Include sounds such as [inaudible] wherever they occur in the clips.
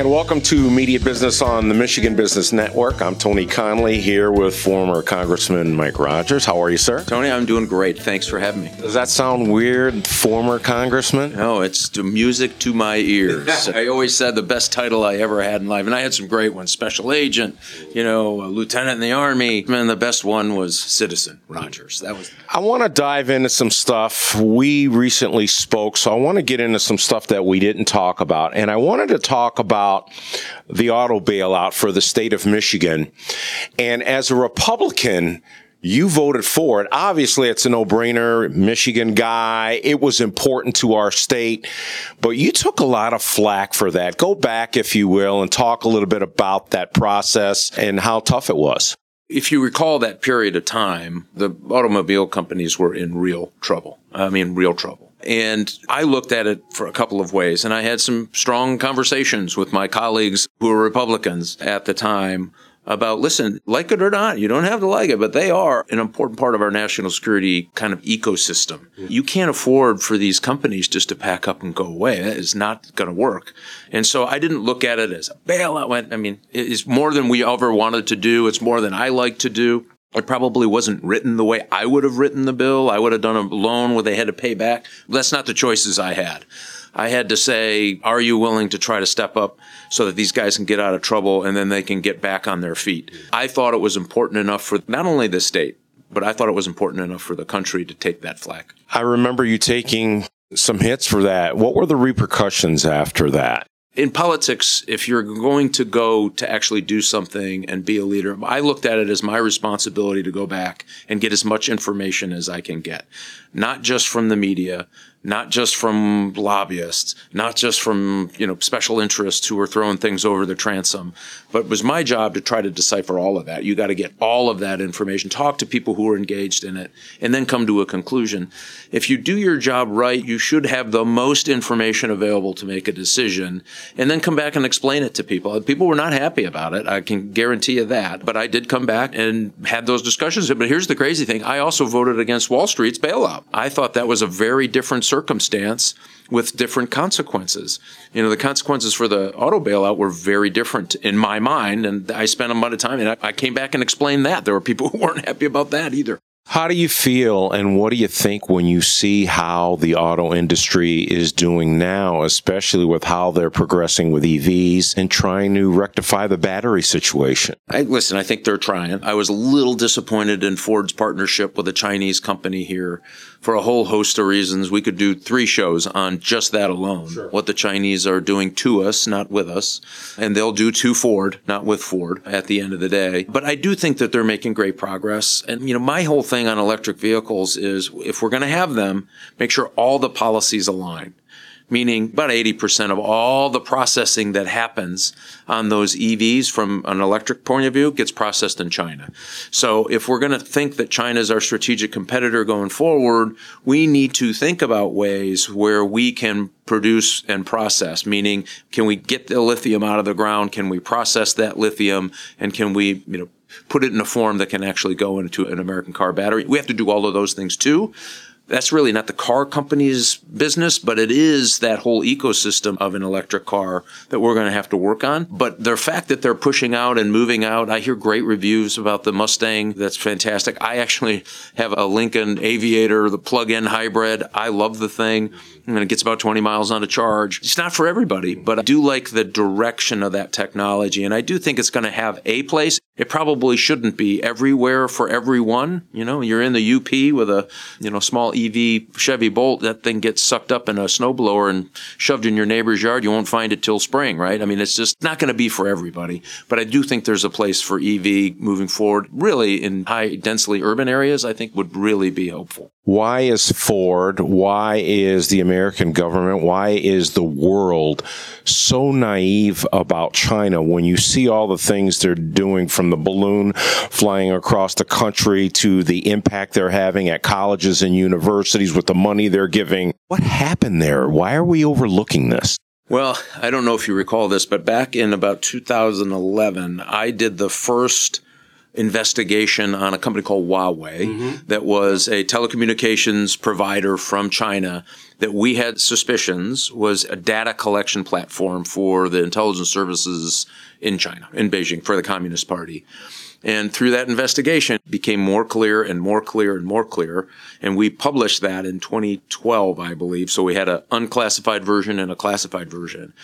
And welcome to Media Business on the Michigan Business Network. I'm Tony Conley here with former Congressman Mike Rogers. How are you, sir? Tony, I'm doing great. Thanks for having me. Does that sound weird, former Congressman? No, it's the music to my ears. [laughs] I always said the best title I ever had in life, and I had some great ones Special Agent, you know, Lieutenant in the Army, and the best one was Citizen Rogers. That was. I want to dive into some stuff. We recently spoke, so I want to get into some stuff that we didn't talk about. And I wanted to talk about about the auto bailout for the state of Michigan. And as a Republican, you voted for it. Obviously, it's a no brainer. Michigan guy. It was important to our state, but you took a lot of flack for that. Go back, if you will, and talk a little bit about that process and how tough it was. If you recall that period of time, the automobile companies were in real trouble. I mean, real trouble. And I looked at it for a couple of ways, and I had some strong conversations with my colleagues who were Republicans at the time about listen, like it or not, you don't have to like it, but they are an important part of our national security kind of ecosystem. Mm-hmm. You can't afford for these companies just to pack up and go away. That is not going to work. And so I didn't look at it as a bailout. I mean, it's more than we ever wanted to do. It's more than I like to do. It probably wasn't written the way I would have written the bill. I would have done a loan where they had to pay back. That's not the choices I had. I had to say, are you willing to try to step up so that these guys can get out of trouble and then they can get back on their feet? I thought it was important enough for not only the state, but I thought it was important enough for the country to take that flag. I remember you taking some hits for that. What were the repercussions after that? In politics, if you're going to go to actually do something and be a leader, I looked at it as my responsibility to go back and get as much information as I can get, not just from the media, not just from lobbyists, not just from, you know, special interests who are throwing things over the transom, but it was my job to try to decipher all of that. You got to get all of that information, talk to people who are engaged in it, and then come to a conclusion. If you do your job right, you should have the most information available to make a decision, and then come back and explain it to people. People were not happy about it. I can guarantee you that. But I did come back and had those discussions. But here's the crazy thing. I also voted against Wall Street's bailout. I thought that was a very different circumstance with different consequences. You know, the consequences for the auto bailout were very different in my mind, and I spent a lot of time, and I, I came back and explained that. There were people [laughs] who weren't happy about that either. How do you feel and what do you think when you see how the auto industry is doing now, especially with how they're progressing with EVs and trying to rectify the battery situation? I, listen, I think they're trying. I was a little disappointed in Ford's partnership with a Chinese company here for a whole host of reasons. We could do three shows on just that alone. Sure. What the Chinese are doing to us, not with us. And they'll do to Ford, not with Ford at the end of the day. But I do think that they're making great progress. And, you know, my whole thing on electric vehicles is if we're going to have them, make sure all the policies align meaning about 80% of all the processing that happens on those EVs from an electric point of view gets processed in China. So if we're going to think that China is our strategic competitor going forward, we need to think about ways where we can produce and process, meaning can we get the lithium out of the ground? Can we process that lithium? And can we, you know, put it in a form that can actually go into an American car battery? We have to do all of those things too that's really not the car company's business, but it is that whole ecosystem of an electric car that we're going to have to work on. But the fact that they're pushing out and moving out, I hear great reviews about the Mustang. That's fantastic. I actually have a Lincoln Aviator, the plug-in hybrid. I love the thing. And it gets about 20 miles on a charge. It's not for everybody, but I do like the direction of that technology. And I do think it's going to have a place. It probably shouldn't be everywhere for everyone. You know, you're in the UP with a, you know, small EV Chevy Bolt, that thing gets sucked up in a snowblower and shoved in your neighbor's yard. You won't find it till spring, right? I mean, it's just not going to be for everybody. But I do think there's a place for EV moving forward. Really, in high densely urban areas, I think would really be helpful. Why is Ford, why is the American government, why is the world so naive about China when you see all the things they're doing from the balloon flying across the country to the impact they're having at colleges and universities with the money they're giving? What happened there? Why are we overlooking this? Well, I don't know if you recall this, but back in about 2011, I did the first investigation on a company called Huawei mm-hmm. that was a telecommunications provider from China that we had suspicions was a data collection platform for the intelligence services in China, in Beijing, for the Communist Party. And through that investigation, it became more clear and more clear and more clear. And we published that in 2012, I believe. So we had an unclassified version and a classified version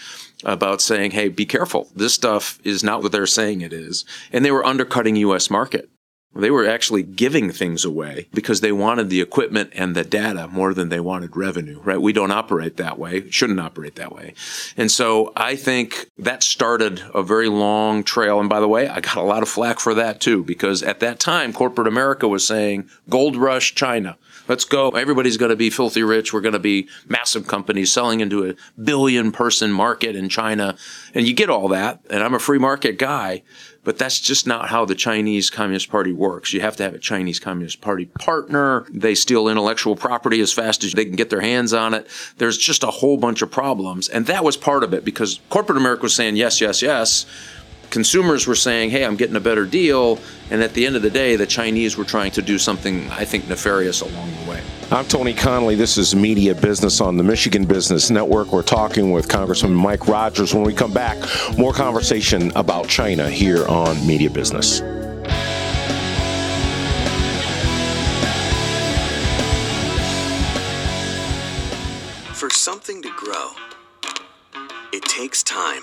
about saying, hey, be careful. This stuff is not what they're saying it is. And they were undercutting U.S. market. They were actually giving things away because they wanted the equipment and the data more than they wanted revenue, right? We don't operate that way, shouldn't operate that way. And so I think that started a very long trail. And by the way, I got a lot of flack for that too, because at that time, corporate America was saying, gold rush China. Let's go. Everybody's going to be filthy rich. We're going to be massive companies selling into a billion person market in China. And you get all that. And I'm a free market guy. But that's just not how the Chinese Communist Party works. You have to have a Chinese Communist Party partner. They steal intellectual property as fast as they can get their hands on it. There's just a whole bunch of problems. And that was part of it because corporate America was saying yes, yes, yes consumers were saying, hey, I'm getting a better deal. And at the end of the day, the Chinese were trying to do something, I think, nefarious along the way. I'm Tony Conley. This is Media Business on the Michigan Business Network. We're talking with Congressman Mike Rogers. When we come back, more conversation about China here on Media Business. For something to grow, it takes time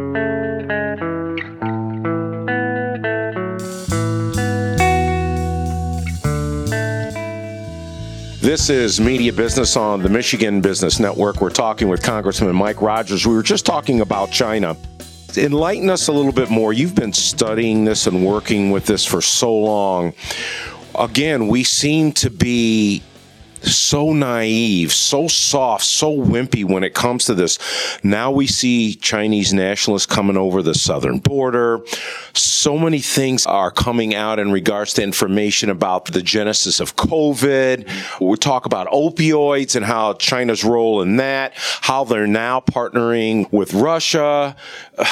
This is Media Business on the Michigan Business Network. We're talking with Congressman Mike Rogers. We were just talking about China. Enlighten us a little bit more. You've been studying this and working with this for so long. Again, we seem to be so naive, so soft, so wimpy when it comes to this. Now we see Chinese nationalists coming over the southern border. So many things are coming out in regards to information about the genesis of COVID. We talk about opioids and how China's role in that, how they're now partnering with Russia. [sighs]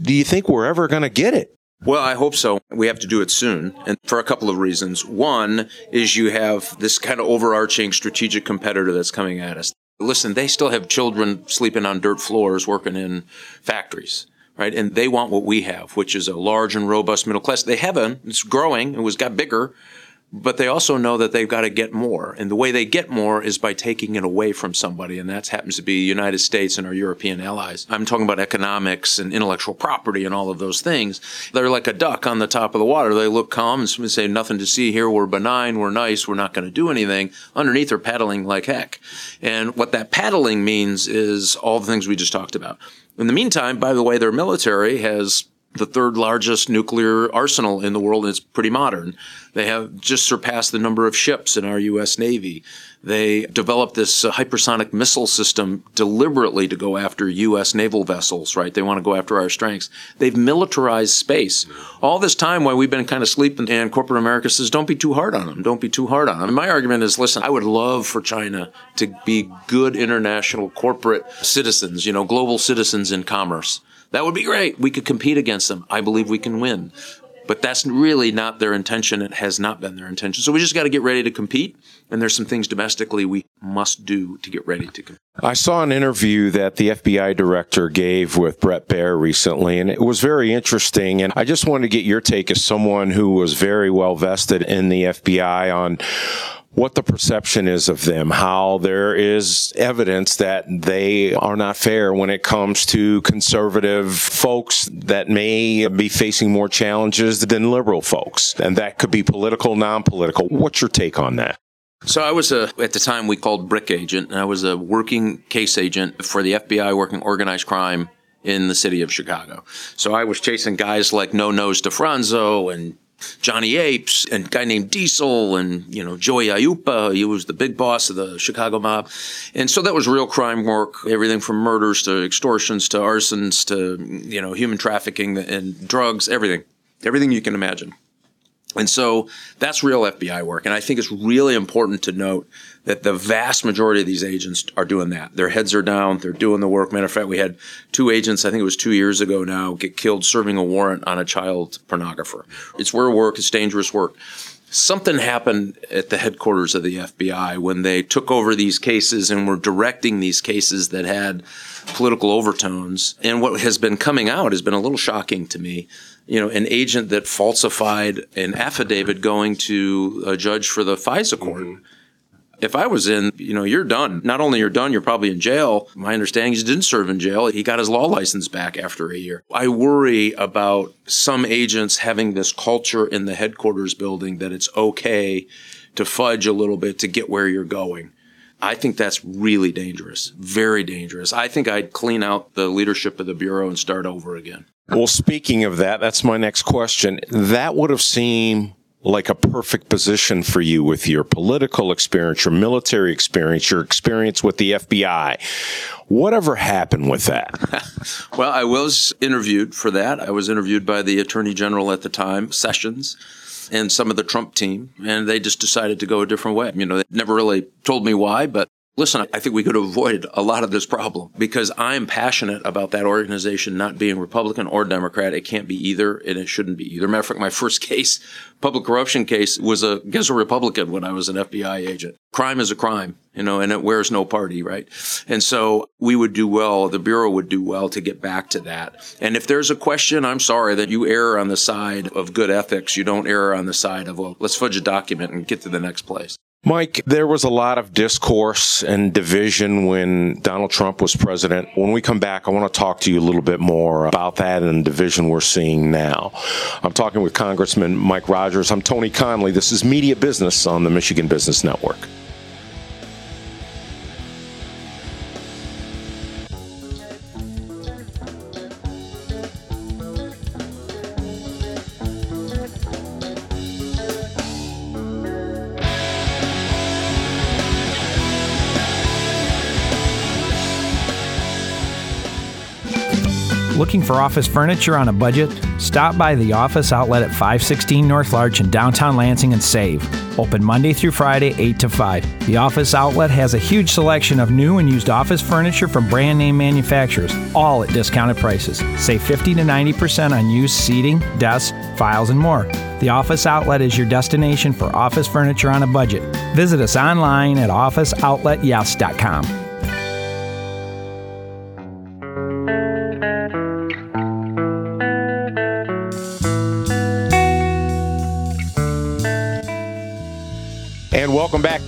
Do you think we're ever going to get it? Well, I hope so. We have to do it soon, and for a couple of reasons. One is you have this kind of overarching strategic competitor that's coming at us. Listen, they still have children sleeping on dirt floors working in factories, right? And they want what we have, which is a large and robust middle class. They haven't. It's growing. It was got bigger, but they also know that they've got to get more. And the way they get more is by taking it away from somebody. And that happens to be United States and our European allies. I'm talking about economics and intellectual property and all of those things. They're like a duck on the top of the water. They look calm and say, nothing to see here. We're benign. We're nice. We're not going to do anything. Underneath, they're paddling like heck. And what that paddling means is all the things we just talked about. In the meantime, by the way, their military has the third largest nuclear arsenal in the world, and it's pretty modern. They have just surpassed the number of ships in our U.S. Navy. They developed this uh, hypersonic missile system deliberately to go after U.S. naval vessels, right? They want to go after our strengths. They've militarized space. All this time while we've been kind of sleeping, and corporate America says, don't be too hard on them. Don't be too hard on them. And my argument is, listen, I would love for China to be good international corporate citizens, you know, global citizens in commerce. That would be great. We could compete against them. I believe we can win. But that's really not their intention. It has not been their intention. So we just got to get ready to compete. And there's some things domestically we must do to get ready to compete. I saw an interview that the FBI director gave with Bret Baier recently, and it was very interesting. And I just wanted to get your take as someone who was very well vested in the FBI on what the perception is of them, how there is evidence that they are not fair when it comes to conservative folks that may be facing more challenges than liberal folks. And that could be political, non political. What's your take on that? So I was a at the time we called brick agent, and I was a working case agent for the FBI working organized crime in the city of Chicago. So I was chasing guys like No Nose DiFronzo and Johnny Apes and a guy named Diesel and, you know, Joey Aiuppa. He was the big boss of the Chicago mob. And so that was real crime work, everything from murders to extortions to arsons to, you know, human trafficking and drugs, everything, everything you can imagine. And so that's real FBI work. And I think it's really important to note that the vast majority of these agents are doing that. Their heads are down. They're doing the work. Matter of fact, we had two agents, I think it was two years ago now, get killed serving a warrant on a child pornographer. It's where work. It's dangerous work. Something happened at the headquarters of the FBI when they took over these cases and were directing these cases that had political overtones. And what has been coming out has been a little shocking to me you know, an agent that falsified an affidavit going to a judge for the FISA court. Mm-hmm. If I was in, you know, you're done. Not only you're done, you're probably in jail. My understanding is he didn't serve in jail. He got his law license back after a year. I worry about some agents having this culture in the headquarters building that it's okay to fudge a little bit to get where you're going. I think that's really dangerous, very dangerous. I think I'd clean out the leadership of the Bureau and start over again. Well, speaking of that, that's my next question. That would have seemed like a perfect position for you with your political experience, your military experience, your experience with the FBI. Whatever happened with that? [laughs] well, I was interviewed for that. I was interviewed by the Attorney General at the time, Sessions and some of the Trump team, and they just decided to go a different way. You know, they never really told me why, but listen, I think we could avoid a lot of this problem because I'm passionate about that organization not being Republican or Democrat. It can't be either, and it shouldn't be either. Matter of fact, my first [laughs] case, public corruption case, was a, against a Republican when I was an FBI agent. Crime is a crime, you know, and it wears no party, right? And so we would do well, the Bureau would do well to get back to that. And if there's a question, I'm sorry that you err on the side of good ethics. You don't err on the side of, well, let's fudge a document and get to the next place. Mike, there was a lot of discourse and division when Donald Trump was president. When we come back, I want to talk to you a little bit more about that and the division we're seeing now. I'm talking with Congressman Mike Rogers. I'm Tony Conley. This is Media Business on the Michigan Business Network. Looking for office furniture on a budget? Stop by the office outlet at 516 North Larch in downtown Lansing and save. Open Monday through Friday, 8 to 5. The office outlet has a huge selection of new and used office furniture from brand name manufacturers, all at discounted prices. Save 50 to 90% on used seating, desks, files, and more. The office outlet is your destination for office furniture on a budget. Visit us online at officeoutletyes.com.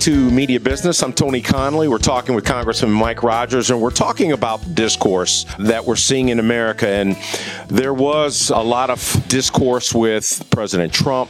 to Media Business. I'm Tony Conley. We're talking with Congressman Mike Rogers, and we're talking about discourse that we're seeing in America. And there was a lot of discourse with President Trump.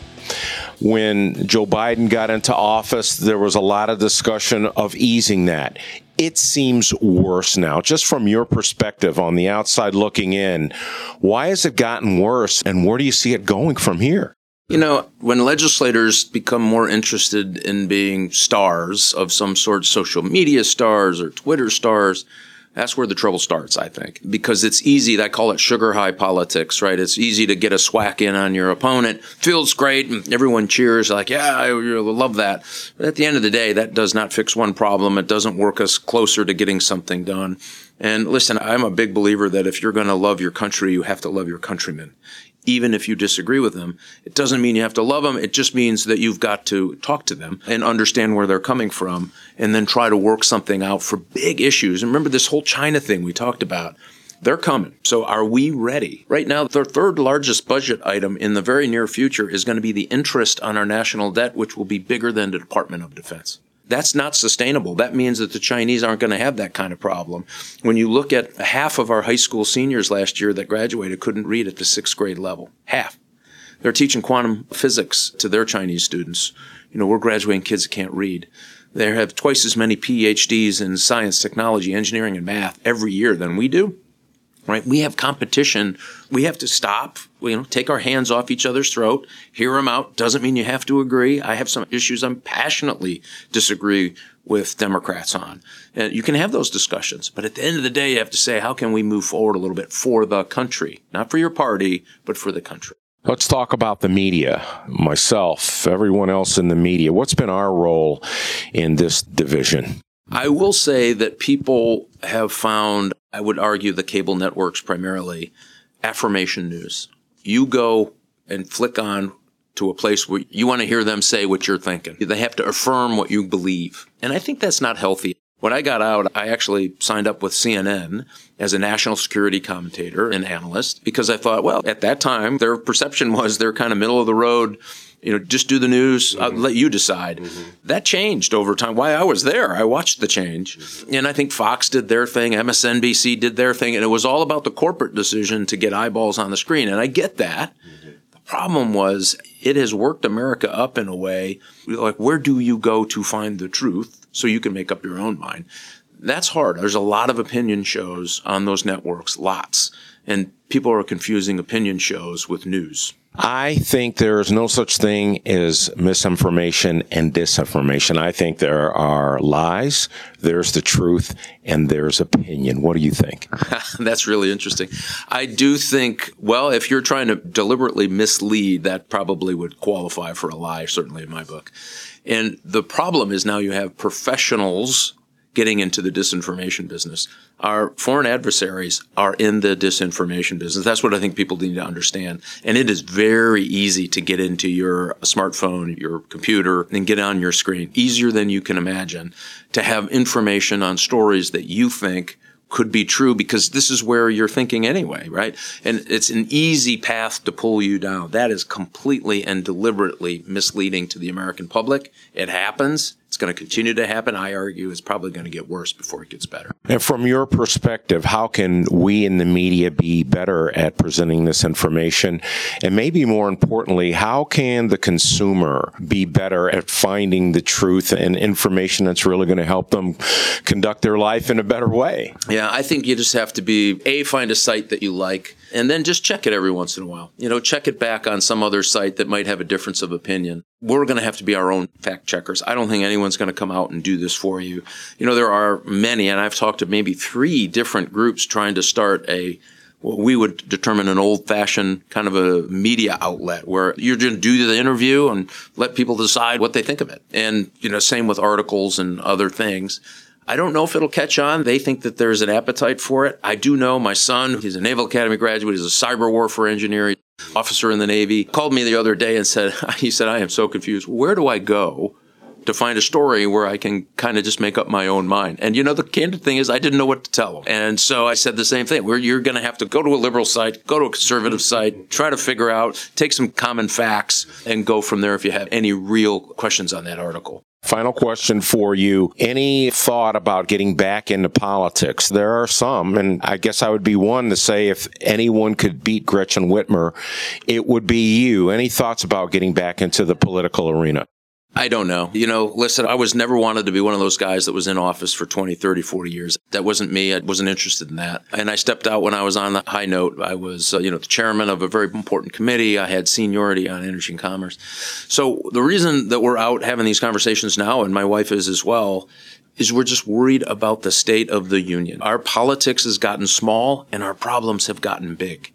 When Joe Biden got into office, there was a lot of discussion of easing that. It seems worse now. Just from your perspective on the outside looking in, why has it gotten worse, and where do you see it going from here? You know, when legislators become more interested in being stars of some sort, social media stars or Twitter stars, that's where the trouble starts, I think, because it's easy. I call it sugar high politics, right? It's easy to get a swack in on your opponent. Feels great, and everyone cheers like, "Yeah, I love that." But at the end of the day, that does not fix one problem. It doesn't work us closer to getting something done. And listen, I'm a big believer that if you're going to love your country, you have to love your countrymen even if you disagree with them. It doesn't mean you have to love them. It just means that you've got to talk to them and understand where they're coming from and then try to work something out for big issues. And remember this whole China thing we talked about. They're coming. So are we ready? Right now, the third largest budget item in the very near future is going to be the interest on our national debt, which will be bigger than the Department of Defense. That's not sustainable. That means that the Chinese aren't going to have that kind of problem. When you look at half of our high school seniors last year that graduated couldn't read at the sixth grade level. Half. They're teaching quantum physics to their Chinese students. You know, we're graduating kids that can't read. They have twice as many PhDs in science, technology, engineering, and math every year than we do. Right? We have competition. We have to stop, you know, take our hands off each other's throat, hear them out. Doesn't mean you have to agree. I have some issues I'm passionately disagree with Democrats on. And you can have those discussions, but at the end of the day, you have to say, how can we move forward a little bit for the country? Not for your party, but for the country. Let's talk about the media. Myself, everyone else in the media. What's been our role in this division? I will say that people have found, I would argue the cable networks primarily, affirmation news. You go and flick on to a place where you want to hear them say what you're thinking. They have to affirm what you believe. And I think that's not healthy. When I got out, I actually signed up with CNN as a national security commentator and analyst because I thought, well, at that time, their perception was they're kind of middle of the road you know, just do the news. Mm-hmm. Let you decide. Mm-hmm. That changed over time. Why I was there, I watched the change, mm-hmm. and I think Fox did their thing, MSNBC did their thing, and it was all about the corporate decision to get eyeballs on the screen. And I get that. Mm-hmm. The problem was it has worked America up in a way like where do you go to find the truth so you can make up your own mind? That's hard. There's a lot of opinion shows on those networks, lots, and people are confusing opinion shows with news. I think there is no such thing as misinformation and disinformation. I think there are lies, there's the truth, and there's opinion. What do you think? [laughs] That's really interesting. I do think, well, if you're trying to deliberately mislead, that probably would qualify for a lie, certainly in my book. And the problem is now you have professionals getting into the disinformation business. Our foreign adversaries are in the disinformation business. That's what I think people need to understand. And it is very easy to get into your smartphone, your computer, and get on your screen. Easier than you can imagine to have information on stories that you think could be true because this is where you're thinking anyway, right? And it's an easy path to pull you down. That is completely and deliberately misleading to the American public. It happens. It's going to continue to happen. I argue it's probably going to get worse before it gets better. And from your perspective, how can we in the media be better at presenting this information? And maybe more importantly, how can the consumer be better at finding the truth and information that's really going to help them conduct their life in a better way? Yeah, I think you just have to be A, find a site that you like and then just check it every once in a while. You know, check it back on some other site that might have a difference of opinion. We're going to have to be our own fact checkers. I don't think anyone's going to come out and do this for you. You know, there are many, and I've talked to maybe three different groups trying to start a what we would determine an old fashioned kind of a media outlet where you're going to do the interview and let people decide what they think of it. And, you know, same with articles and other things. I don't know if it'll catch on. They think that there's an appetite for it. I do know my son, he's a Naval Academy graduate, he's a cyber warfare engineer, officer in the Navy, called me the other day and said, [laughs] he said, I am so confused. Where do I go to find a story where I can kind of just make up my own mind. And you know, the candid thing is I didn't know what to tell him. And so I said the same thing where you're going to have to go to a liberal site, go to a conservative site, try to figure out, take some common facts and go from there if you have any real questions on that article. Final question for you. Any thought about getting back into politics? There are some, and I guess I would be one to say if anyone could beat Gretchen Whitmer, it would be you. Any thoughts about getting back into the political arena? I don't know. You know, listen, I was never wanted to be one of those guys that was in office for 20, 30, 40 years. That wasn't me. I wasn't interested in that. And I stepped out when I was on the high note. I was, uh, you know, the chairman of a very important committee. I had seniority on energy and commerce. So the reason that we're out having these conversations now, and my wife is as well, is we're just worried about the state of the union. Our politics has gotten small and our problems have gotten big.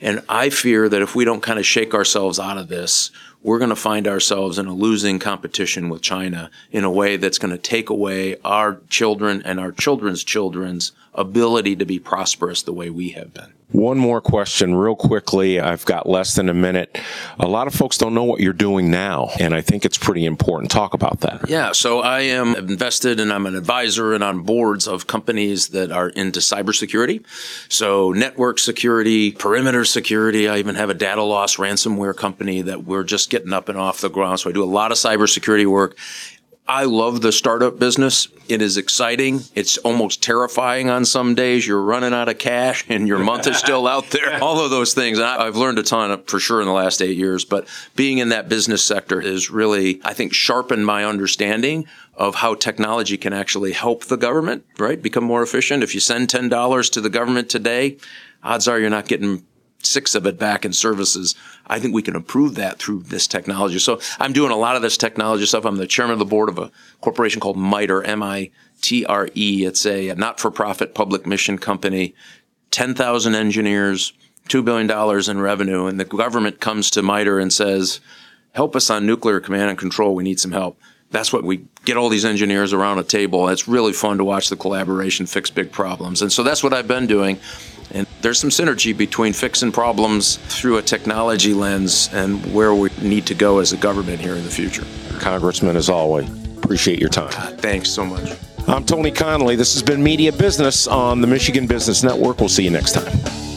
And I fear that if we don't kind of shake ourselves out of this, we're going to find ourselves in a losing competition with China in a way that's going to take away our children and our children's children's ability to be prosperous the way we have been. One more question, real quickly. I've got less than a minute. A lot of folks don't know what you're doing now, and I think it's pretty important. Talk about that. Yeah, so I am invested and I'm an advisor and on boards of companies that are into cybersecurity. So, network security, perimeter security. I even have a data loss ransomware company that we're just getting up and off the ground. So, I do a lot of cybersecurity work I love the startup business. It is exciting. It's almost terrifying on some days. You're running out of cash and your month is still out there. [laughs] All of those things. And I've learned a ton for sure in the last eight years, but being in that business sector is really, I think, sharpened my understanding of how technology can actually help the government, right? Become more efficient. If you send $10 to the government today, odds are you're not getting six of it back in services. I think we can improve that through this technology. So I'm doing a lot of this technology stuff. I'm the chairman of the board of a corporation called MITRE, M-I-T-R-E. It's a not-for-profit public mission company, 10,000 engineers, $2 billion in revenue. And the government comes to MITRE and says, help us on nuclear command and control. We need some help. That's what we get all these engineers around a table. It's really fun to watch the collaboration fix big problems. And so that's what I've been doing. And there's some synergy between fixing problems through a technology lens and where we need to go as a government here in the future. Congressman, as always, appreciate your time. Thanks so much. I'm Tony Conley. This has been Media Business on the Michigan Business Network. We'll see you next time.